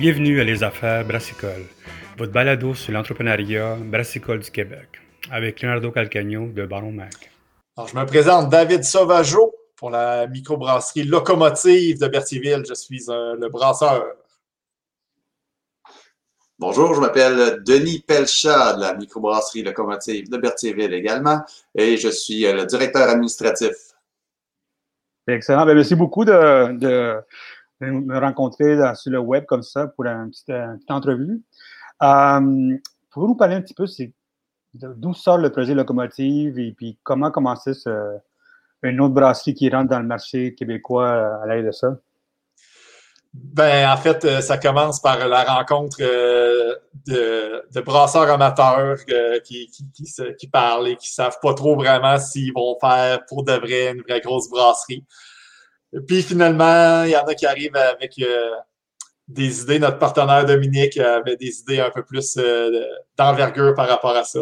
Bienvenue à Les Affaires Brassicole, votre balado sur l'entrepreneuriat brassicole du Québec, avec Leonardo Calcagno de Baron Mac. Alors, je me présente David Sauvageau pour la microbrasserie Locomotive de Berthierville. Je suis le brasseur. Bonjour, je m'appelle Denis Pelchat de la microbrasserie Locomotive de Berthierville également et je suis le directeur administratif. Excellent. Ben, merci beaucoup de, me rencontrer sur le web comme ça pour une petite, entrevue. Euh, Pouvez-vous nous parler un petit peu d'où sort le projet Locomotive et puis comment commencer ce, une autre brasserie qui rentre dans le marché québécois à l'aide de ça? Ben, en fait, euh, ça commence par la rencontre euh, de, brasseurs amateurs euh, qui, qui, parlent et qui savent pas trop vraiment s'ils vont faire pour de vrai une vraie grosse brasserie. Puis finalement, il y en a qui arrivent avec des idées. Notre partenaire Dominique avait des idées un peu plus d'envergure par rapport à ça.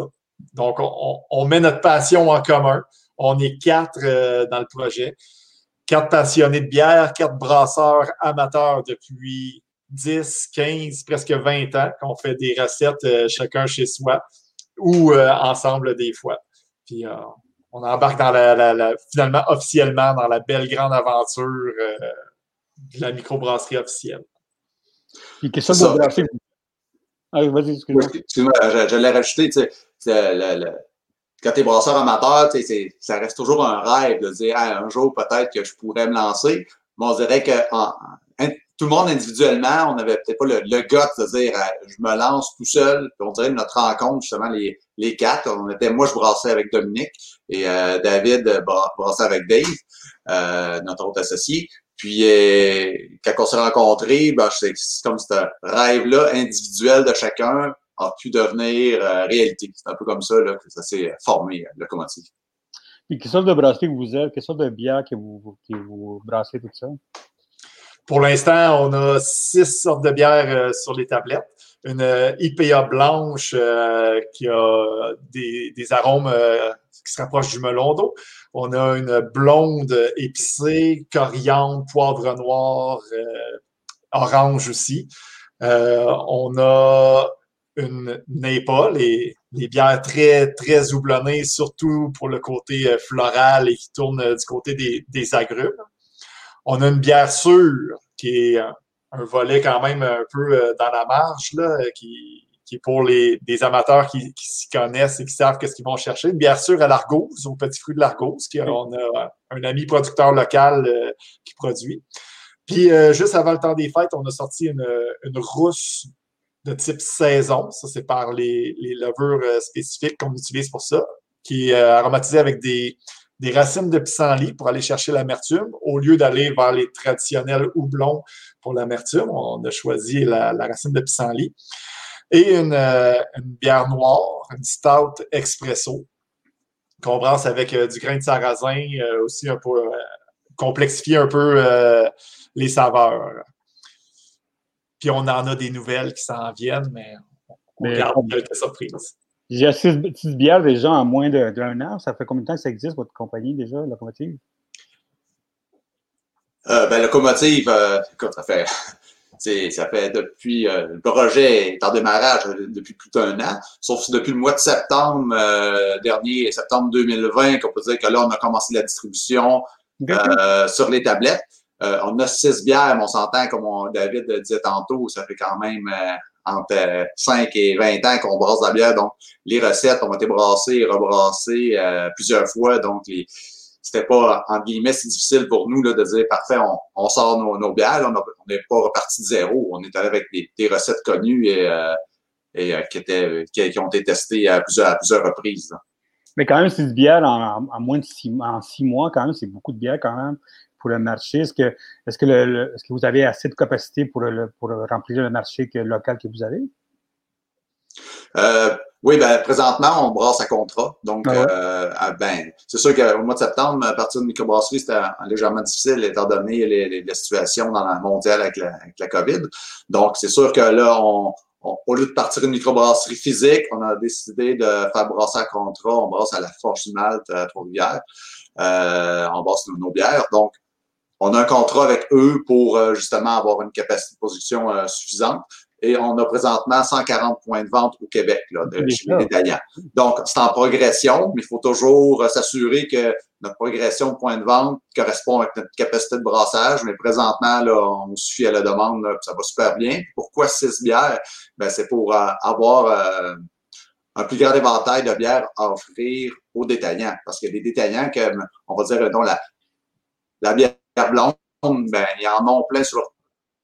Donc, on, met notre passion en commun. On est quatre dans le projet quatre passionnés de bière, quatre brasseurs amateurs depuis 10, 15, presque 20 ans qu'on fait des recettes euh, chacun chez soi ou euh, ensemble des fois. Puis euh, on embarque dans la, finalement officiellement dans la belle grande aventure de la microbrasserie officielle. Puis qu'est-ce que vous brasser? Ah, vas-y, excuse-moi. excuse-moi, j'allais rajouter, tu sais, le, quand tu es brasseur amateur, ça reste toujours un rêve de dire un jour peut-être que je pourrais me lancer. Mais on dirait que tout le monde individuellement, on n'avait peut-être pas le, le de dire je me lance tout seul. on dirait notre rencontre, justement, les, les quatre. On était, moi, je brassais avec Dominique et euh, David euh, brassait avec Dave, euh, notre autre associé. Puis quand on s'est rencontrés, ben, c'est comme ce rêve-là individuel de chacun a pu devenir euh, réalité. C'est un peu comme ça là, que ça s'est formé, euh, le locomotive. Et quelle sorte de brasserie vous êtes? Quelle sorte de bière que vous, que vous brassez, tout ça? Pour l'instant, on a six sortes de bières euh, sur les tablettes. Une IPA blanche qui a des, des arômes qui se rapprochent du melon d'eau. On a une blonde épicée, coriandre, poivre noir, orange aussi. on a une NEPA, les, bières très, très houblonnées, surtout pour le côté euh, floral et qui tourne euh, du côté des, agrumes. On a une bière sûre, qui est un volet quand même un peu euh, dans la marge, là, qui, est pour les, amateurs qui, s'y connaissent et qui savent qu'est-ce qu'ils vont chercher. Une bière sûre à l'argose, au petit fruit de l'argose, qui on a un ami producteur local qui produit. Puis, juste avant le temps des fêtes, on a sorti une, une rousse de type saison. Ça, c'est par les, les levures euh, spécifiques qu'on utilise pour ça, qui est euh, aromatisé avec des, des racines de pissenlit pour aller chercher l'amertume, au lieu d'aller vers les traditionnels houblons pour l'amertume. On a choisi la, racine de pissenlit. Et une, euh, une, bière noire, une stout expresso, qu'on brasse avec du grain de sarrasin, aussi un peu complexifier un peu les saveurs. Puis on en a des nouvelles qui s'en viennent, mais on garde quelques surprises. Il y a six petites bières déjà en moins d'un an. Ça fait combien de temps que ça existe, votre compagnie déjà, Locomotive? Euh, ben, Locomotive, euh, ça fait, ça fait depuis, euh, le projet est en démarrage depuis plus d'un an, sauf depuis le mois de septembre euh, dernier, septembre 2020, qu'on peut dire que là, on a commencé la distribution sur les tablettes. Euh, on a six bières, mais on s'entend, comme David disait tantôt, ça fait quand même euh, entre 5 et 20 ans qu'on brasse la bière. Donc, les recettes ont été brassées et rebrassées euh, plusieurs fois. Donc, c'était pas, en guillemets, si difficile pour nous de dire, parfait, on, sort nos, bières. On n'est pas reparti de zéro. On est allé avec des, recettes connues et, et qui, ont été testées à plusieurs, reprises. Mais quand même, six bières en, moins de six, six mois, quand même, c'est beaucoup de bières quand même pour le marché? Est-ce que, est-ce que, le, est-ce que vous avez assez de capacité pour, le, pour remplir le marché local que vous avez? Euh, oui, ben, présentement, on brasse à contrat. Donc, ah euh, ben, c'est sûr qu'au mois de septembre, à partir de microbrasserie, c'était légèrement difficile étant donné les, les, situations dans la mondiale avec la, avec la COVID. Donc, c'est sûr que là, on, au lieu de partir une microbrasserie physique, on a décidé de faire brasser à contrat. On brasse à la Forge Malte à Trois-Rivières. Euh, on brasse nos, nos bières. Donc, on a un contrat avec eux pour justement avoir une capacité de production suffisante et on a présentement 140 points de vente au Québec là, de, chez les détaillants. Donc, c'est en progression, mais il faut toujours s'assurer que notre progression de points de vente correspond avec notre capacité de brassage. Mais présentement, là, on suit à la demande, là, ça va super bien. Pourquoi six bières? Ben, c'est pour euh, avoir euh, un plus grand éventail de bières à offrir aux détaillants. Parce que les détaillants, comme on va dire, dont la, la bière blonde, ben, ils en ont plein sur leur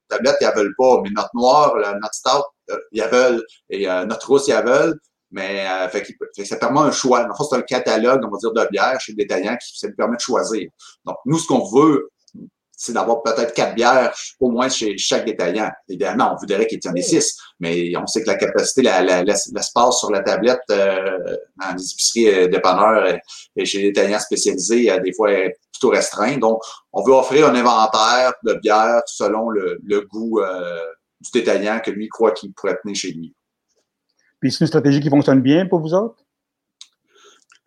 tablette, ils ne veulent pas. Mais notre noir, notre stout, euh, ils veulent. Et notre rousse, ils veulent. Mais euh, ça permet un choix. En fait, c'est un catalogue, on va dire, de bières chez le détaillant qui ça nous permet de choisir. Donc, nous, ce qu'on veut, c'est d'avoir peut-être quatre bières au moins chez chaque détaillant. Évidemment, on voudrait qu'il y en ait six, mais on sait que la capacité, l'espace sur la tablette euh, dans les épiceries euh, dépanneurs et chez les détaillants spécialisés, des fois, est plutôt restreint. Donc, on veut offrir un inventaire de bières selon le, goût du détaillant que lui croit qu'il pourrait tenir chez lui. Puis c'est une stratégie qui fonctionne bien pour vous autres?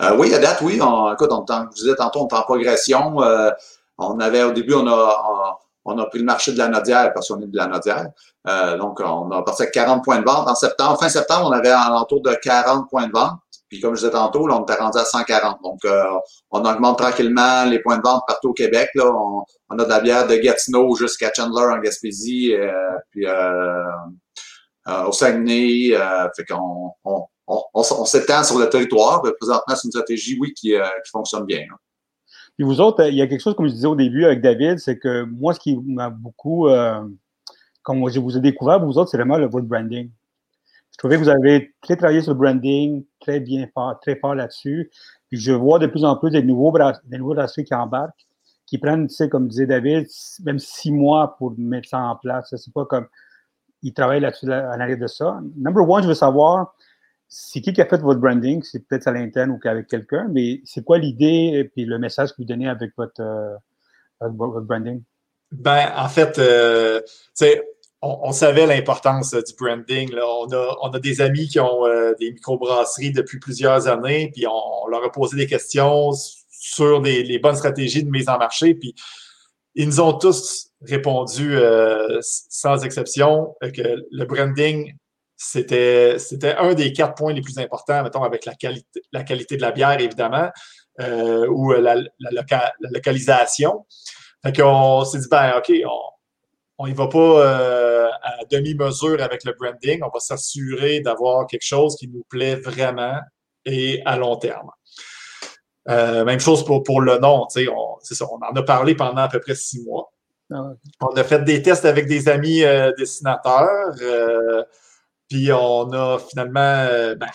Euh, oui, à date, oui. On, écoute, on, vous disais tantôt, on est en progression. Euh, on avait, au début, on a, on, a pris le marché de la Nodière parce qu'on est de la Nodière. Euh, donc, on a passé à 40 points de vente. En septembre, fin septembre, on avait alentour de 40 points de vente. Puis comme je disais tantôt, là, on était rendu à 140. Donc, on augmente tranquillement les points de vente partout au Québec. Là. On, a de la bière de Gatineau jusqu'à Chandler en Gaspésie. puis euh, au Saguenay. Euh, fait qu'on on, on, s'étend sur le territoire. Présentement, c'est une stratégie, oui, qui, euh, qui fonctionne bien. Puis vous autres, il y a quelque chose, comme je disais au début avec David, c'est que moi, ce qui m'a beaucoup, euh, comme je vous ai découvert, vous autres, c'est vraiment le, votre branding. Je trouvais que vous avez très travaillé sur le branding, très bien fort, très fort là-dessus. Puis je vois de plus en plus des nouveaux, des nouveaux qui embarquent, qui prennent, tu sais, comme disait David, même six mois pour mettre ça en place. C'est pas comme il travaille là-dessus en arrière de ça. Number one, je veux savoir, c'est qui qui a fait votre branding? C'est peut-être à l'interne ou avec quelqu'un, mais c'est quoi l'idée et puis le message que vous donnez avec votre, euh, branding? Ben, en fait, euh, on, savait l'importance du branding. On, a, des amis qui ont euh, des microbrasseries depuis plusieurs années, puis on, leur a posé des questions sur les bonnes stratégies de mise en marché, puis ils nous ont tous répondu euh, sans exception que le branding, c'était, c'était un des quatre points les plus importants, mettons, avec la qualité, la qualité de la bière, évidemment, euh, ou la, localisation. Fait qu'on s'est dit, ben, OK, on n'y va pas euh, à demi-mesure avec le branding. On va s'assurer d'avoir quelque chose qui nous plaît vraiment et à long terme. Euh, même chose pour, pour le nom, on, c'est ça, on en a parlé pendant à peu près six mois. Ah, on a fait des tests avec des amis euh, dessinateurs, euh, puis on a finalement, ben,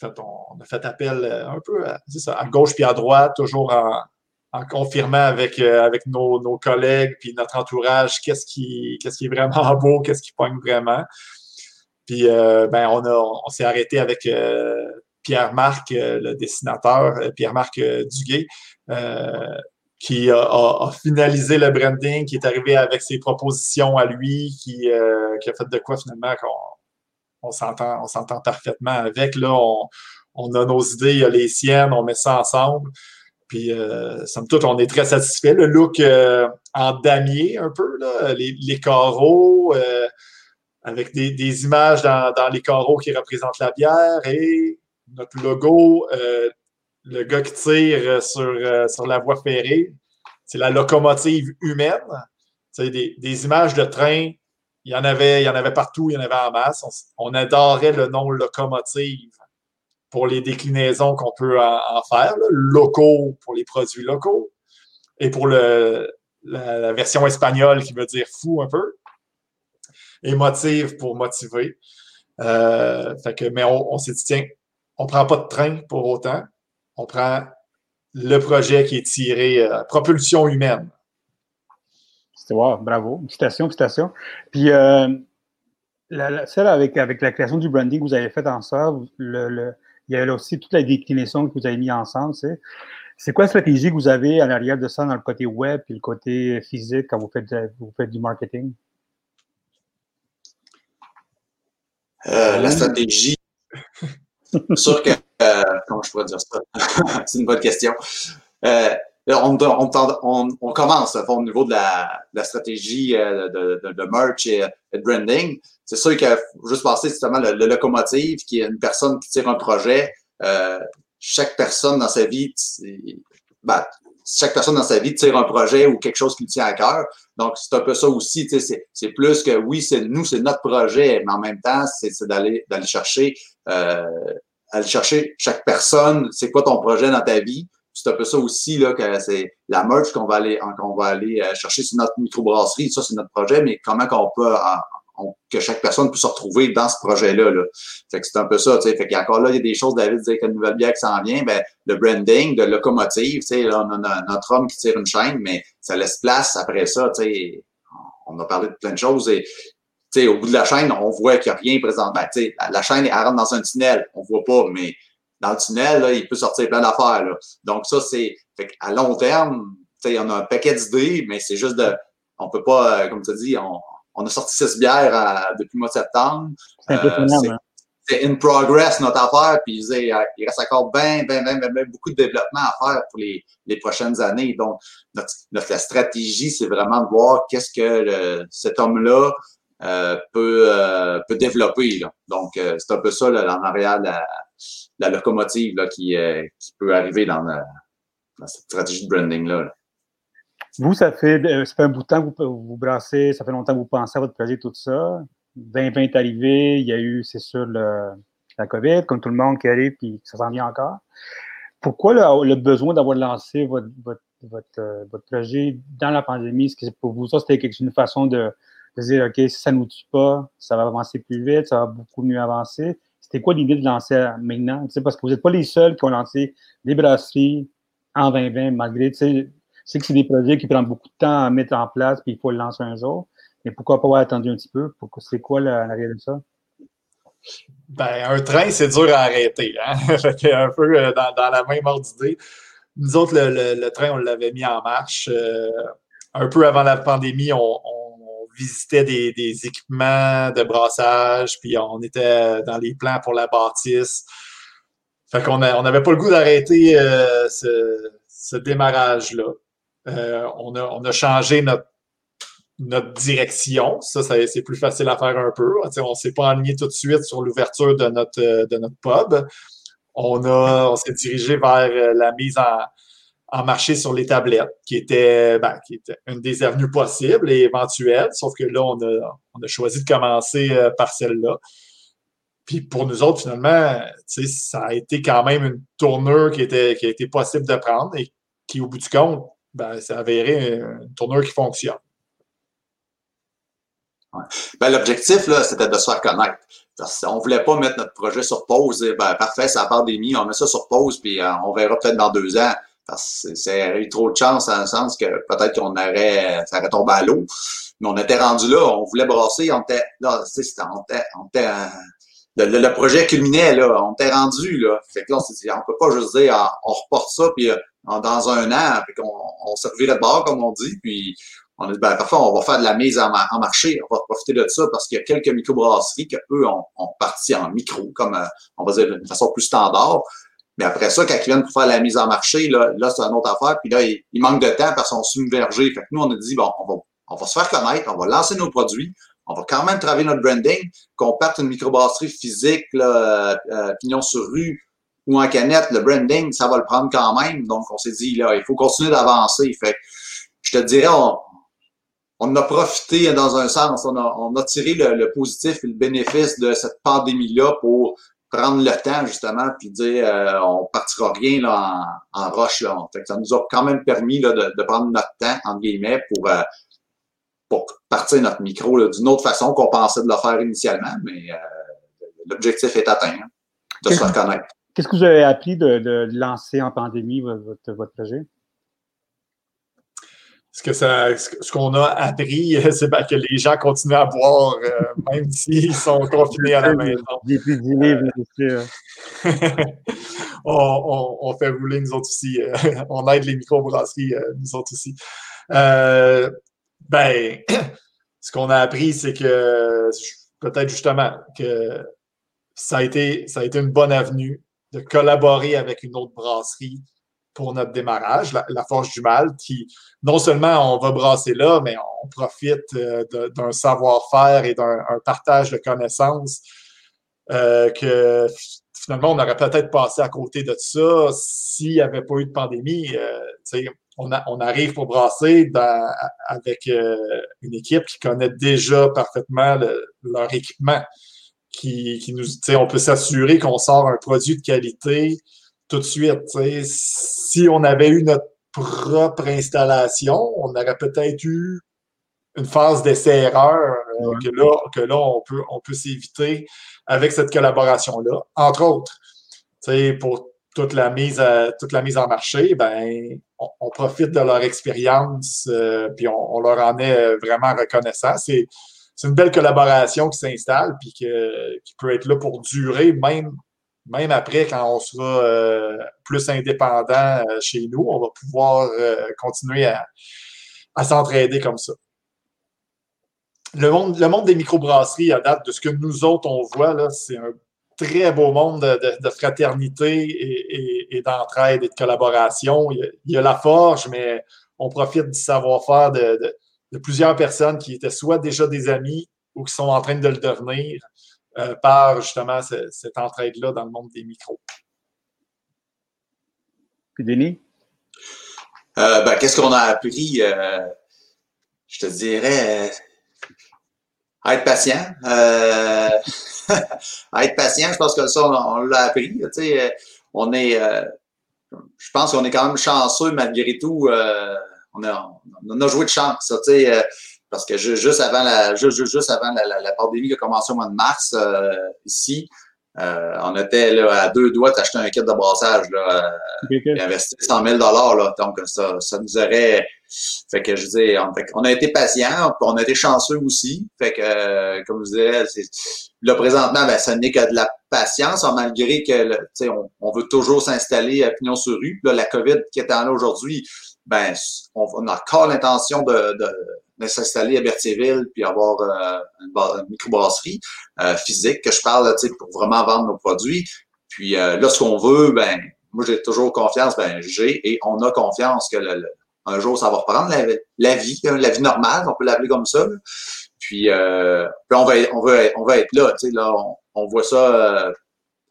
fait, on, a fait appel un peu à, gauche puis à droite, toujours en, confirmant avec, avec nos, nos, collègues puis notre entourage qu'est-ce qui, qui est vraiment beau, qu'est-ce qui pogne vraiment. Puis ben, on, on s'est arrêté avec Pierre-Marc, euh, le dessinateur, euh, Pierre-Marc euh, Duguay, qui a, finalisé le branding, qui est arrivé avec ses propositions à lui, qui, a fait de quoi finalement qu'on on s'entend, on parfaitement avec. Là, on, a nos idées, il y a les siennes, on met ça ensemble. Puis, somme toute, on est très satisfait. Le look en damier, un peu, les, carreaux, avec des, images dans, les carreaux qui représentent la bière et notre logo, euh, le gars qui tire sur, euh, sur la voie ferrée, c'est la locomotive humaine. C'est des, des, images de train, il y en avait, il y en avait partout, il y en avait en masse. On, adorait le nom locomotive pour les déclinaisons qu'on peut en, faire, locaux pour les produits locaux et pour le, la, version espagnole qui veut dire fou un peu et motive pour motiver. Euh, fait que, mais on, s'est dit, tiens, on prend pas de train pour autant. On prend le projet qui est tiré euh, propulsion humaine. C'était wow, bravo. Citation, citation. Puis, euh, la, celle avec, avec la création du branding que vous avez fait ensemble, le, il y a aussi toute la déclinaison que vous avez mis ensemble. C'est quoi la stratégie que vous avez à l'arrière de ça dans le côté web et le côté physique quand vous faites, vous faites du marketing? Euh, la stratégie, sûr que, euh, comment je pourrais dire ça? c'est une bonne question. Euh, on, commence au niveau de la, stratégie de, de, merch et, de branding. C'est sûr a juste passer justement le, locomotive, qui est une personne qui tire un projet. chaque personne dans sa vie, ben, chaque personne dans sa vie tire un projet ou quelque chose qui lui tient à cœur. Donc, c'est un peu ça aussi. C'est plus que oui, c'est nous, c'est notre projet, mais en même temps, c'est d'aller d'aller chercher, euh, chercher chaque personne. C'est quoi ton projet dans ta vie? C'est un peu ça aussi là que c'est la merch qu'on va aller qu'on va aller euh, chercher sur notre microbrasserie. Ça, c'est notre projet, mais comment qu'on peut que chaque personne puisse se retrouver dans ce projet-là. Là. Fait que c'est un peu ça, tu sais. Fait qu'encore là, il y a des choses, David disait qu'une nouvelle bière qui s'en vient, ben, le branding de locomotive, tu sais, là, on a notre homme qui tire une chaîne, mais ça laisse place après ça, tu sais. On a parlé de plein de choses et, au bout de la chaîne, on voit qu'il n'y a rien présent. Ben, sais, la chaîne, elle rentre dans un tunnel. On voit pas, mais dans le tunnel, là, il peut sortir plein d'affaires, là. Donc, ça, c'est, fait à long terme, on a un paquet d'idées, mais c'est juste de, on peut pas, euh, comme tu dis, on, on a sorti six bières depuis le mois de septembre. Euh, c'est in progress notre affaire, puis il, reste encore bien, bien, bien, bien, beaucoup de développement à faire pour les, les prochaines années. Donc, notre, notre stratégie, c'est vraiment de voir qu'est-ce que cet homme-là euh, peut, euh, peut développer. Là. Donc, c'est un peu ça là, en arrière la, la locomotive là, qui, qui peut arriver dans, dans cette stratégie de branding-là. là vous, ça fait, euh, ça fait un bout de temps que vous, vous brassez, ça fait longtemps que vous pensez à votre projet, tout ça. 2020 est arrivé, il y a eu, c'est sûr, la COVID, comme tout le monde qui arrive, puis ça s'en vient encore. Pourquoi le, besoin d'avoir lancé votre, votre, euh, votre, projet dans la pandémie? Est-ce que pour vous, ça, c'était une façon de, de, dire, OK, si ça ne nous tue pas, ça va avancer plus vite, ça va beaucoup mieux avancer? C'était quoi l'idée de lancer maintenant? parce que vous n'êtes pas les seuls qui ont lancé des brasseries en 2020, malgré, sais que c'est des projets qui prennent beaucoup de temps à mettre en place, puis il faut le lancer un jour. Mais pourquoi pas avoir attendu un petit peu? C'est quoi l'arrière de ça? Ben, un train, c'est dur à arrêter. Hein? un peu euh, dans, la même ordre d'idée. Nous autres, le, train, on l'avait mis en marche. Euh, un peu avant la pandémie, on, visitait des, équipements de brassage, puis on était dans les plans pour la bâtisse. Fait qu'on n'avait pas le goût d'arrêter euh, ce démarrage-là. Euh, on, a, changé notre, direction. Ça, c'est plus facile à faire un peu. on ne s'est pas aligné tout de suite sur l'ouverture de notre, notre pub. On, on s'est dirigé vers euh, la mise en, marché sur les tablettes, qui était, ben, qui était une des avenues possibles et éventuelles, sauf que là, on a, on a choisi de commencer euh, par celle-là. Puis pour nous autres, finalement, ça a été quand même une tournure qui, était, qui a été possible de prendre et qui, au bout du compte, ben, c'est avéré une tournure qui fonctionne. Ben, L'objectif, c'était de se faire connaître. on ne voulait pas mettre notre projet sur pause. Et, ben, parfait, c'est la pandémie, on met ça sur pause, puis euh, on verra peut-être dans deux ans. Parce que c'est eu trop de chance dans le sens que peut-être qu'on aurait, ça aurait tombé à l'eau. Mais on était rendu là, on voulait brasser, on était, là, c'était, on était, on était le, projet culminait, là, on était rendu, là. Fait que là, on s'est dit, on peut pas juste dire, ah, on reporte ça, puis euh, dans un an, puis qu'on on servirait de bord, comme on dit, puis on a dit, ben, parfois, on va faire de la mise en, marché, on va profiter de ça parce qu'il y a quelques microbrasseries qui, eux, ont, ont parti en micro, comme, euh, on va dire, d'une façon plus standard. Mais après ça, quand ils viennent pour faire la mise en marché, là, là c'est une autre affaire. Puis là, il, manque de temps parce qu'ils sont submergés. Fait que nous, on a dit, bon, on va, on va se faire connaître, on va lancer nos produits, on va quand même travailler notre branding, qu'on parte une microbrasserie physique, là, euh, pignon sur rue, ou en canette, le branding, ça va le prendre quand même. Donc, on s'est dit, là, il faut continuer d'avancer. Fait je te dirais, on, on a profité dans un sens, on a, on a tiré le, positif et le bénéfice de cette pandémie-là pour prendre le temps, justement, puis dire, euh, on partira rien là, en, en roche. Là. Fait que ça nous a quand même permis là, de, de prendre notre temps, entre guillemets, pour, euh, pour partir notre micro d'une autre façon qu'on pensait de le faire initialement, mais euh, l'objectif est atteint, hein, de se faire connaître. Qu'est-ce que vous avez appris de, lancer en pandémie votre, votre projet? Ce que ça, ce qu'on a appris, c'est que les gens continuent à boire euh, même s'ils sont confinés à la maison. Euh, on, on, fait rouler nous autres aussi. Euh, on aide les microbrasseries nous autres aussi. ben, ce qu'on a appris, c'est que peut-être justement que ça a été, ça a été une bonne avenue de collaborer avec une autre brasserie pour notre démarrage, la, Forge du Mal, qui non seulement on va brasser là, mais on profite d'un savoir-faire et d'un partage de connaissances que finalement, on aurait peut-être passé à côté de ça s'il n'y avait pas eu de pandémie. on, on, arrive pour brasser avec une équipe qui connaît déjà parfaitement leur équipement qui, qui nous, on peut s'assurer qu'on sort un produit de qualité tout de suite. Si on avait eu notre propre installation, on aurait peut-être eu une phase d'essai-erreur euh, que là, que là on peut, on peut s'éviter avec cette collaboration-là. Entre autres, pour toute la mise toute la mise en marché, ben on, profite de leur expérience euh, puis on, on, leur en est vraiment reconnaissant. C'est c'est une belle collaboration qui s'installe puis qui peut être là pour durer, même, même après, quand on sera euh, plus indépendant euh, chez nous, on va pouvoir euh, continuer à, s'entraider comme ça. Le monde, le monde des microbrasseries, à date de ce que nous autres, on voit, c'est un très beau monde de, fraternité et, d'entraide et de collaboration. Il y, a, la forge, mais on profite du savoir-faire de de plusieurs personnes qui étaient soit déjà des amis ou qui sont en train de le devenir par justement cette entraide-là dans le monde des micros. Puis Denis? Euh, ben, Qu'est-ce qu'on a appris? Euh, je te dirais être patient. être patient, je pense que ça, on, l'a appris. on est, je pense qu'on est quand même chanceux malgré tout on a, joué de chance, tu sais, euh, parce que juste avant la, juste, avant la, pandémie qui a commencé au mois de mars euh, ici, euh, on était là, à deux doigts d'acheter un kit de brassage, là, et investir 100 000 là, donc ça, ça nous aurait, fait que je dis, on, on a été patient, on a été chanceux aussi, fait que comme je disais, là présentement, ben, ça n'est que de la patience, malgré que, tu sais, on, on, veut toujours s'installer à pignon sur rue. Là, la COVID qui est en là aujourd'hui, ben, on, a encore l'intention de, de, s'installer à Berthierville puis avoir euh, une, microbrasserie euh, physique que je parle pour vraiment vendre nos produits. Puis euh, là, ce qu'on veut, ben, moi j'ai toujours confiance, ben j'ai et on a confiance que le, un jour ça va reprendre la, vie, hein, la vie normale, on peut l'appeler comme ça. Puis, euh, puis, on va on va on va être là, tu sais là, on, on voit ça,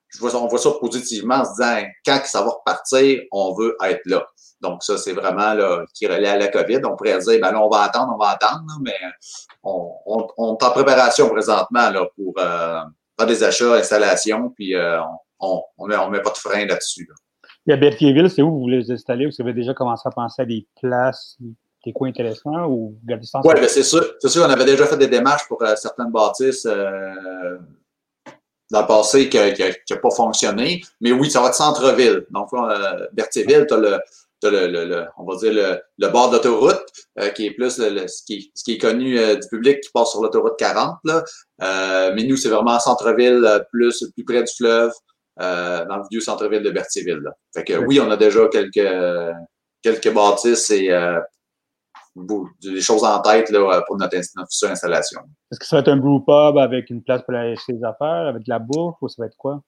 je vois on voit ça positivement en se disant quand ça va repartir, on veut être là. Donc, ça, c'est vraiment là, qui relaie à la COVID. On pourrait dire, ben là, on va attendre, on va attendre, mais on, on, est en préparation présentement là, pour euh, faire des achats, installations, puis euh, on ne met, on met pas de frein là-dessus. Et à Berthierville, c'est où vous voulez installer? Vous avez déjà commencé à penser à des places, des coins intéressants ou Oui, ben c'est sûr. C'est sûr, on avait déjà fait des démarches pour euh, certaines bâtisses dans le passé qui n'a pas fonctionné. Mais oui, ça va être centre-ville. Donc, Berthierville, tu as le, le, on va dire le, le bord d'autoroute, euh, qui est plus le, ce, qui, ce, qui, est connu euh, du public qui passe sur l'autoroute 40. Là. Euh, mais nous, c'est vraiment centre-ville, plus, plus près du fleuve, dans le vieux centre-ville de Berthierville. Là. Fait que oui, on a déjà quelques, quelques bâtisses et des choses en tête là, pour notre, future installation. Est-ce que ça va être un brew pub avec une place pour aller ses affaires, avec de la bouffe, ou ça va être quoi?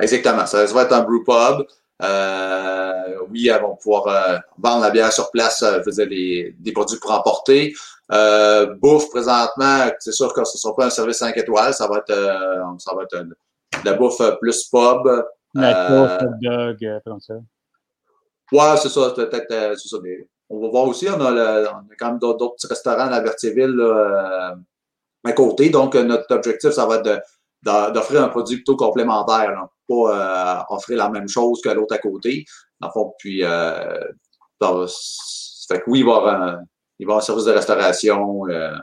Exactement. Ça, va être un brew pub. Euh, oui, elles vont pouvoir euh, vendre la bière sur place, euh, veux dire, des produits pour emporter. Euh, bouffe, présentement, c'est sûr que ce ne sera pas un service 5 étoiles, ça va être, euh, ça va être de la bouffe plus pub. La hot dog, comme ça. Ouais, c'est ça, peut-être, c'est ça. Mais on va voir aussi, on a, le, on a quand même d'autres petits restaurants à Berthierville à côté. Donc, notre objectif, ça va être d'offrir un produit plutôt complémentaire. Là pas euh, offrir la même chose que l'autre à côté. Dans fond, puis, euh, fait que oui, il va y avoir un, il va avoir un service de restauration euh,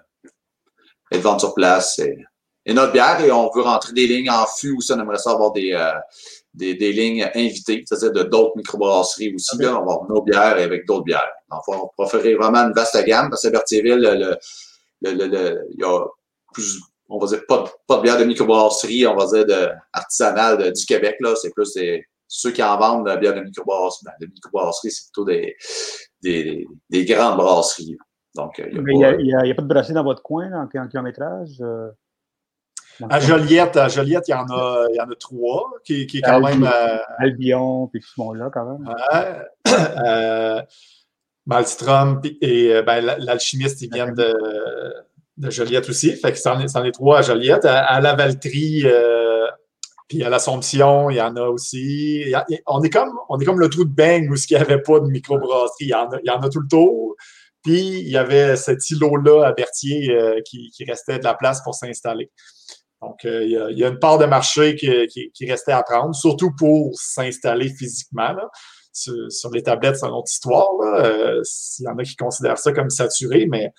et de vente sur place. Et, et, notre bière, et on veut rentrer des lignes en fût aussi. On aimerait ça avoir des, euh, des, des, lignes invitées, c'est-à-dire de d'autres microbrasseries aussi. Là, on va avoir nos bières et avec d'autres bières. Donc, on va offrir vraiment une vaste gamme parce que Berthierville, le, le, le, le, il y a plus, on va dire, pas de, pas de bière de microbrasserie, on va dire, de, artisanale du Québec, là. C'est plus des, ceux qui en vendent de bière de microbrasserie. Ben, de microbrasserie, c'est plutôt des, des, des, grandes brasseries. Donc, il n'y a, a, a, pas de brasserie dans votre coin, en, en kilométrage? Euh? À Joliette, à Joliette, il y en a, il y en a trois, qui, qui est quand même. Euh, Albion, puis tout ce monde-là, quand même. Euh, Malmstrom et euh, ben, l'alchimiste, ils viennent de, de, Joliette aussi. Fait que c'en est, est, trois à Joliette. À, la Valtrie, euh, puis à l'Assomption, il y en a aussi. on, est comme, on est comme le trou de beigne où il n'y avait pas de microbrasserie. Il y, en a, il y en a tout le tour. Puis il y avait cet îlot-là à Berthier euh, qui, restait de la place pour s'installer. Donc, euh, il, y a, une part de marché qui, restait à prendre, surtout pour s'installer physiquement. Sur, les tablettes, c'est une autre histoire. Il y en a qui considèrent ça comme saturé, mais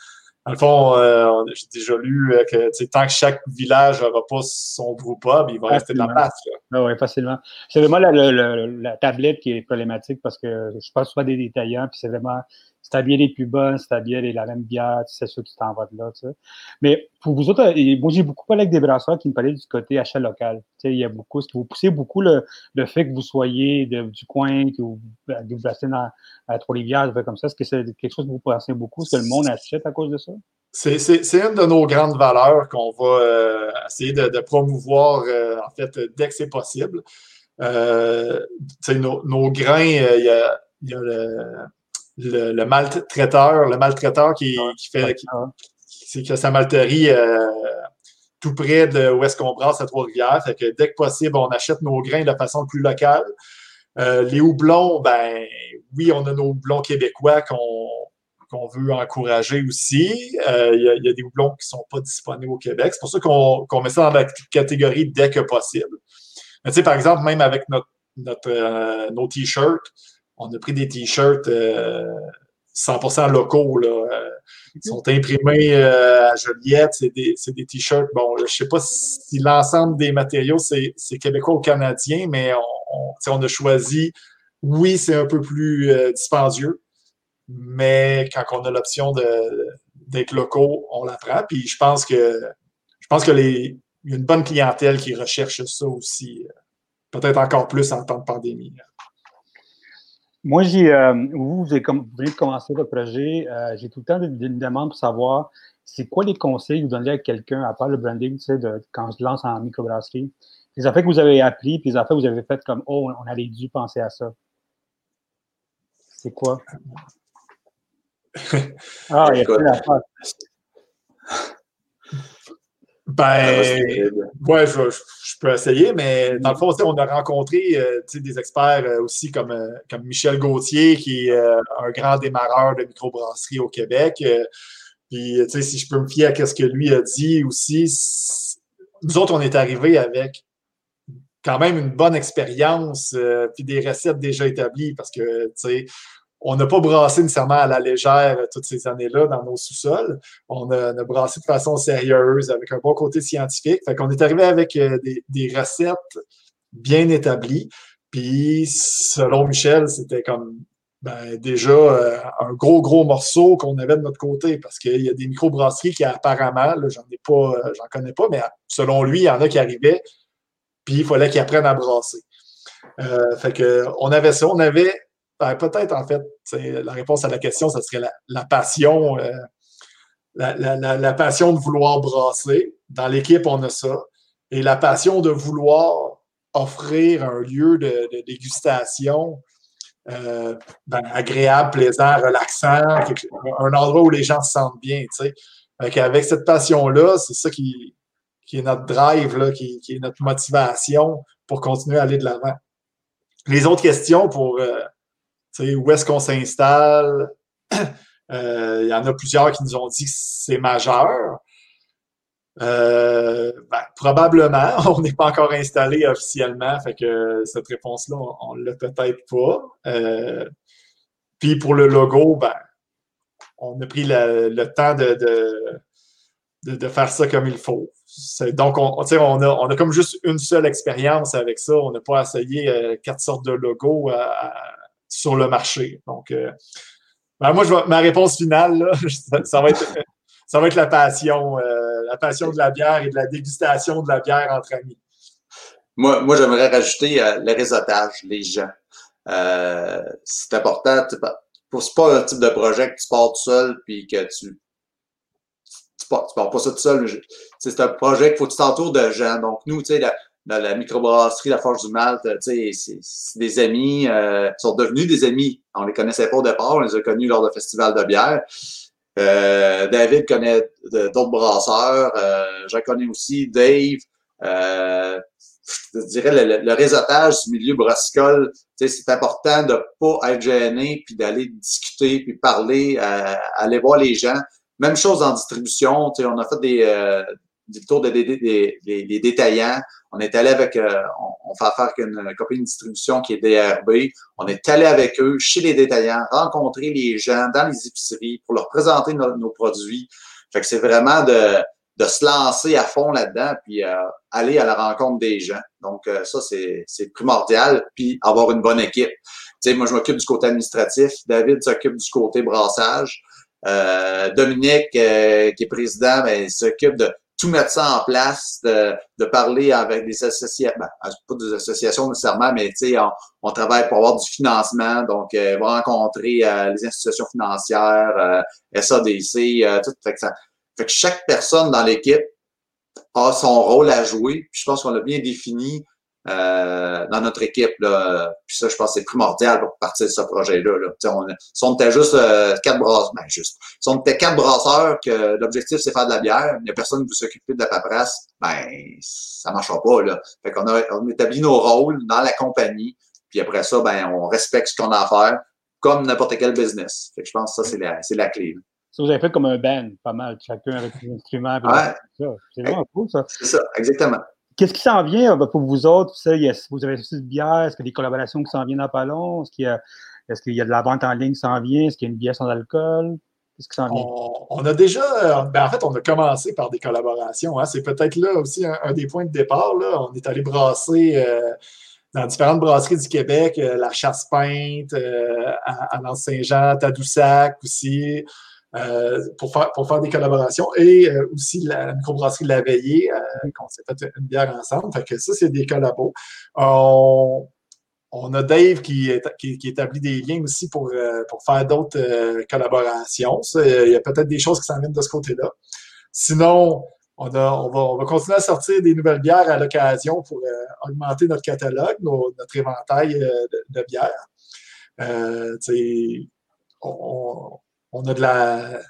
dans le fond, euh, j'ai déjà lu que tant que chaque village n'aura pas son groupe il va rester de la place. Ah oui, facilement. C'est vraiment la, la, tablette qui est problématique parce que je parle souvent des détaillants, puis c'est vraiment si ta bière est plus bonne, si ta bière est la même bière, c'est sûr que tu t'en vas de là. Tu sais. Mais pour vous autres, moi j'ai beaucoup parlé avec des brasseurs qui me parlaient du côté achat local. Tu sais, il y a beaucoup, est-ce que vous poussez beaucoup le, fait que vous soyez du coin, que vous, que vous placez dans, à Trois-Rivières, comme ça? Est-ce que c'est quelque chose que vous pensez beaucoup? Est-ce que le monde achète à cause de ça? C'est une de nos grandes valeurs qu'on va euh, essayer de, de promouvoir, euh, en fait, dès que c'est possible. Euh, nos, nos grains, il y a, y a le, le, maltraiteur, le maltraiteur qui, qui fait c'est que sa malterie euh, tout près de où est-ce qu'on brasse à Trois-Rivières. Fait que dès que possible, on achète nos grains de façon plus locale. Euh, les houblons, ben oui, on a nos houblons québécois qu'on veut encourager aussi. Euh, il y, a des houblons qui ne sont pas disponibles au Québec. C'est pour ça qu'on met ça dans la catégorie dès que possible. Mais par exemple, même avec notre, notre nos t-shirts, on a pris des t-shirts 100% euh, locaux. Là. Euh, ils sont imprimés euh, à Joliette. C'est des, des t-shirts. Bon, je ne sais pas si l'ensemble des matériaux, c'est québécois ou canadien, mais on, on, a choisi. Oui, c'est un peu plus dispendieux, mais quand on a l'option d'être locaux, on la prend. Puis je pense que je pense que les, y a une bonne clientèle qui recherche ça aussi, peut-être encore plus en temps de pandémie. Moi, j'ai, euh, vous, vous, venez de commencer votre projet. Euh, j'ai tout le temps une demande pour savoir c'est quoi les conseils que vous donnez à quelqu'un, à part le branding, tu sais, de, quand je lance en microbrasserie. Les affaires que vous avez appris, puis les affaires que vous avez faites comme Oh, on avait dû penser à ça. C'est quoi? ah, il y a plein d'affaires. Ben, ouais, je, peux essayer, mais dans le fond, on a rencontré euh, des experts euh, aussi comme, euh, comme Michel Gauthier, qui est un grand démarreur de microbrasserie au Québec. puis, si je peux me fier à ce que lui a dit aussi, nous autres, on est arrivés avec quand même une bonne expérience, puis des recettes déjà établies, parce que, tu sais, on n'a pas brassé nécessairement à la légère toutes ces années-là dans nos sous-sols. On a, brassé de façon sérieuse, avec un bon côté scientifique. Fait qu'on est arrivé avec euh, des, recettes bien établies. Puis, selon Michel, c'était comme ben, déjà euh, un gros, gros morceau qu'on avait de notre côté parce qu'il y a des microbrasseries qui apparemment, j'en ai pas, euh, j'en connais pas, mais selon lui, il y en a qui arrivaient, puis il fallait qu'ils apprennent à brasser. fait que on avait ça, on avait ben, peut-être, en fait, la réponse à la question, ce serait la, passion, euh, la, passion de vouloir brasser. Dans l'équipe, on a ça. Et la passion de vouloir offrir un lieu de, dégustation euh, ben, agréable, plaisant, relaxant, un endroit où les gens se sentent bien. Avec cette passion-là, c'est ça qui, est notre drive, là, qui, est notre motivation pour continuer à aller de l'avant. Les autres questions pour, euh, où est-ce qu'on s'installe? Euh, il y en a plusieurs qui nous ont dit que c'est majeur. Euh, ben, probablement, on n'est pas encore installé officiellement, fait que cette réponse-là, on ne l'a peut-être pas. Euh, puis pour le logo, ben, on a pris le, temps de, de, faire ça comme il faut. Donc, on, on, a, on a comme juste une seule expérience avec ça. On n'a pas essayé quatre sortes de logos à, sur le marché. Donc, euh, ben, moi, ma réponse finale, ça, va être, ça va être la passion, euh, la passion de la bière et de la dégustation de la bière entre amis. Moi, moi j'aimerais rajouter euh, le réseautage, les gens. c'est important. C'est pas un type de projet que tu pars tout seul puis que tu tu pars pas ça tout seul. C'est un projet qu'il faut que tu t'entoures de gens. Donc, nous, tu sais, la, microbrasserie La Forge du Malte, tu sais, c'est des amis, euh, sont devenus des amis. On les connaissait pas au départ, on les a connus lors de festival de bière. Euh, David connaît d'autres brasseurs. Euh, J'en connais aussi. Dave. Euh, je dirais le, le, réseautage du milieu brassicole, c'est important de pas être gêné, puis d'aller discuter, puis parler, euh, aller voir les gens. Même chose en distribution, on a fait des, euh, des tours des, détaillants. On est allé avec, euh, on, fait affaire avec une compagnie de distribution qui est DRB. On est allé avec eux chez les détaillants, rencontrer les gens dans les épiceries pour leur présenter nos, produits. Fait que c'est vraiment de, de se lancer à fond là-dedans, puis euh, aller à la rencontre des gens. Donc, euh, ça, c'est primordial. Puis avoir une bonne équipe. Tu sais, moi, je m'occupe du côté administratif. David s'occupe du côté brassage. Euh, Dominique, qui est président, ben, s'occupe de tout mettre ça en place, de, de parler avec des associations, ben, pas des associations nécessairement, mais tu sais, on, travaille pour avoir du financement, donc euh, va rencontrer euh, les institutions financières, euh, SADC, euh, tout. Fait que, ça, fait que chaque personne dans l'équipe a son rôle à jouer. Puis je pense qu'on l'a bien défini euh, dans notre équipe. Là. Puis ça, je pense que c'est primordial pour partir de ce projet-là. Là. On, si on était juste euh, quatre brasseurs, ben juste. Si on était quatre brasseurs, que l'objectif c'est faire de la bière, il n'y a personne qui veut s'occuper de la paperasse, ben ça marchera pas. Là. Fait qu'on a, on établit nos rôles dans la compagnie, puis après ça, ben on respecte ce qu'on a à faire, comme n'importe quel business. Fait que je pense que ça, c'est la, c'est la clé. Ça, vous avez fait comme un band, pas mal, chacun avec ses instruments. Ouais. C'est vraiment cool, ça. C'est ça, exactement. Qu'est-ce qui s'en vient euh, pour vous autres? Vous avez aussi de bière? Est-ce qu'il y a des collaborations qui s'en viennent dans pas? Est-ce qu'il y, a, de la vente en ligne qui s'en vient? Est-ce qu'il y a une bière sans alcool? Qu'est-ce qui s'en vient? On, a déjà, ben en fait, on a commencé par des collaborations. Hein. C'est peut-être là aussi un, des points de départ. Là. On est allé brasser euh, dans différentes brasseries du Québec, euh, la Chasse Peinte, à, à Saint-Jean, Tadoussac aussi. Euh, pour, faire, pour faire des collaborations et euh, aussi la, microbrasserie de la veillée, euh, qu'on s'est fait une bière ensemble. Fait que ça, c'est des collabos. On, on a Dave qui, qui, qui, établit des liens aussi pour, pour faire d'autres collaborations. il y a peut-être des choses qui s'en viennent de ce côté-là. Sinon, on, a, on, va, on, va, continuer à sortir des nouvelles bières à l'occasion pour augmenter notre catalogue, notre éventail de, de bières. On, on a de la,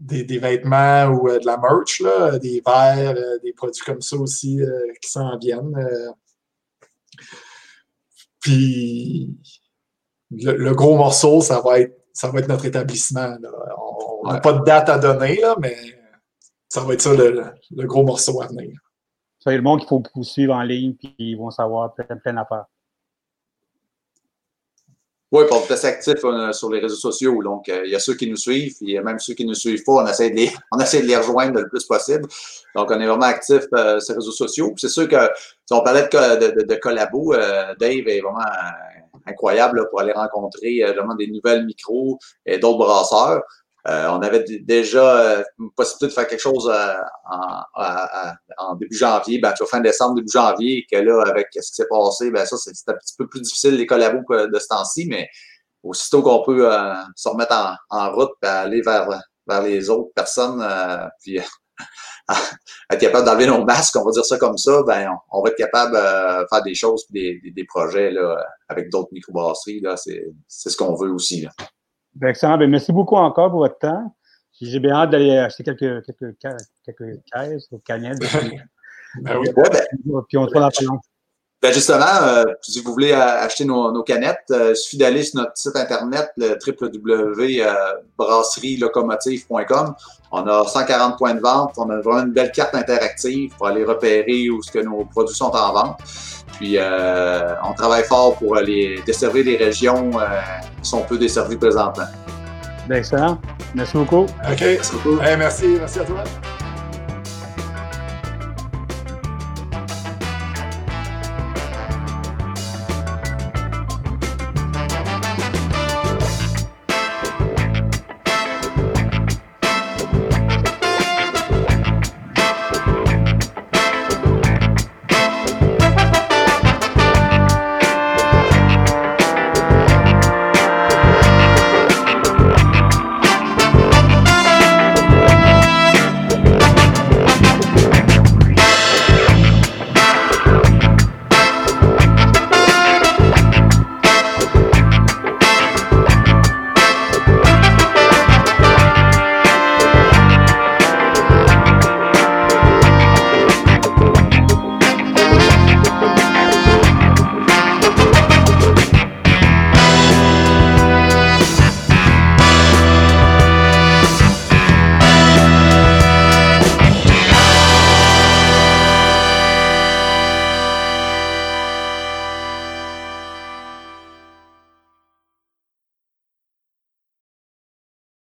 des, vêtements ou euh, de la merch, là, des verres, euh, des produits comme ça aussi euh, qui s'en viennent. puis le, gros morceau, ça va être, ça va être notre établissement. On n'a pas de date à donner, là, mais ça va être ça le, gros morceau à venir. Ça, le monde qu'il faut vous suivre en ligne, puis ils vont savoir plein, plein d'affaires. Oui, pour être actif sur les réseaux sociaux. Donc, euh, il y a ceux qui nous suivent, et même ceux qui ne nous suivent pas, on essaie de les, on essaie de les rejoindre le plus possible. Donc, on est vraiment actif euh, sur les réseaux sociaux. C'est sûr que si on parlait de, de, de, euh, Dave est vraiment incroyable pour aller rencontrer vraiment des nouvelles micros et d'autres brasseurs. Euh, on avait déjà euh, une possibilité de faire quelque chose euh, en, début janvier, ben, fin décembre, début janvier, que là, avec ce qui s'est passé, ben, ça, c'est un petit peu plus difficile, les collabos de ce temps-ci, mais aussitôt qu'on peut se remettre en, route et aller vers, vers les autres personnes, puis être capable d'enlever nos masques, on va dire ça comme ça, ben, on, va être capable de faire des choses, des, des, projets là, avec d'autres microbrasseries. C'est ce qu'on veut aussi. Ben, excellent. Ben, merci beaucoup encore pour votre temps. J'ai bien hâte d'aller acheter quelques, quelques, quelques caisses ou canettes. ben oui. ben, puis on se voit dans ben justement, euh, si vous voulez acheter nos, nos canettes, euh, il suffit d'aller sur notre site internet, le www.brasserielocomotive.com. On a 140 points de vente. On a vraiment une belle carte interactive pour aller repérer où ce que nos produits sont en vente. Puis euh, on travaille fort pour aller desservir les régions euh, qui sont peu desservies présentement. Ben, excellent. Merci beaucoup. OK. Merci beaucoup. merci. Merci à toi.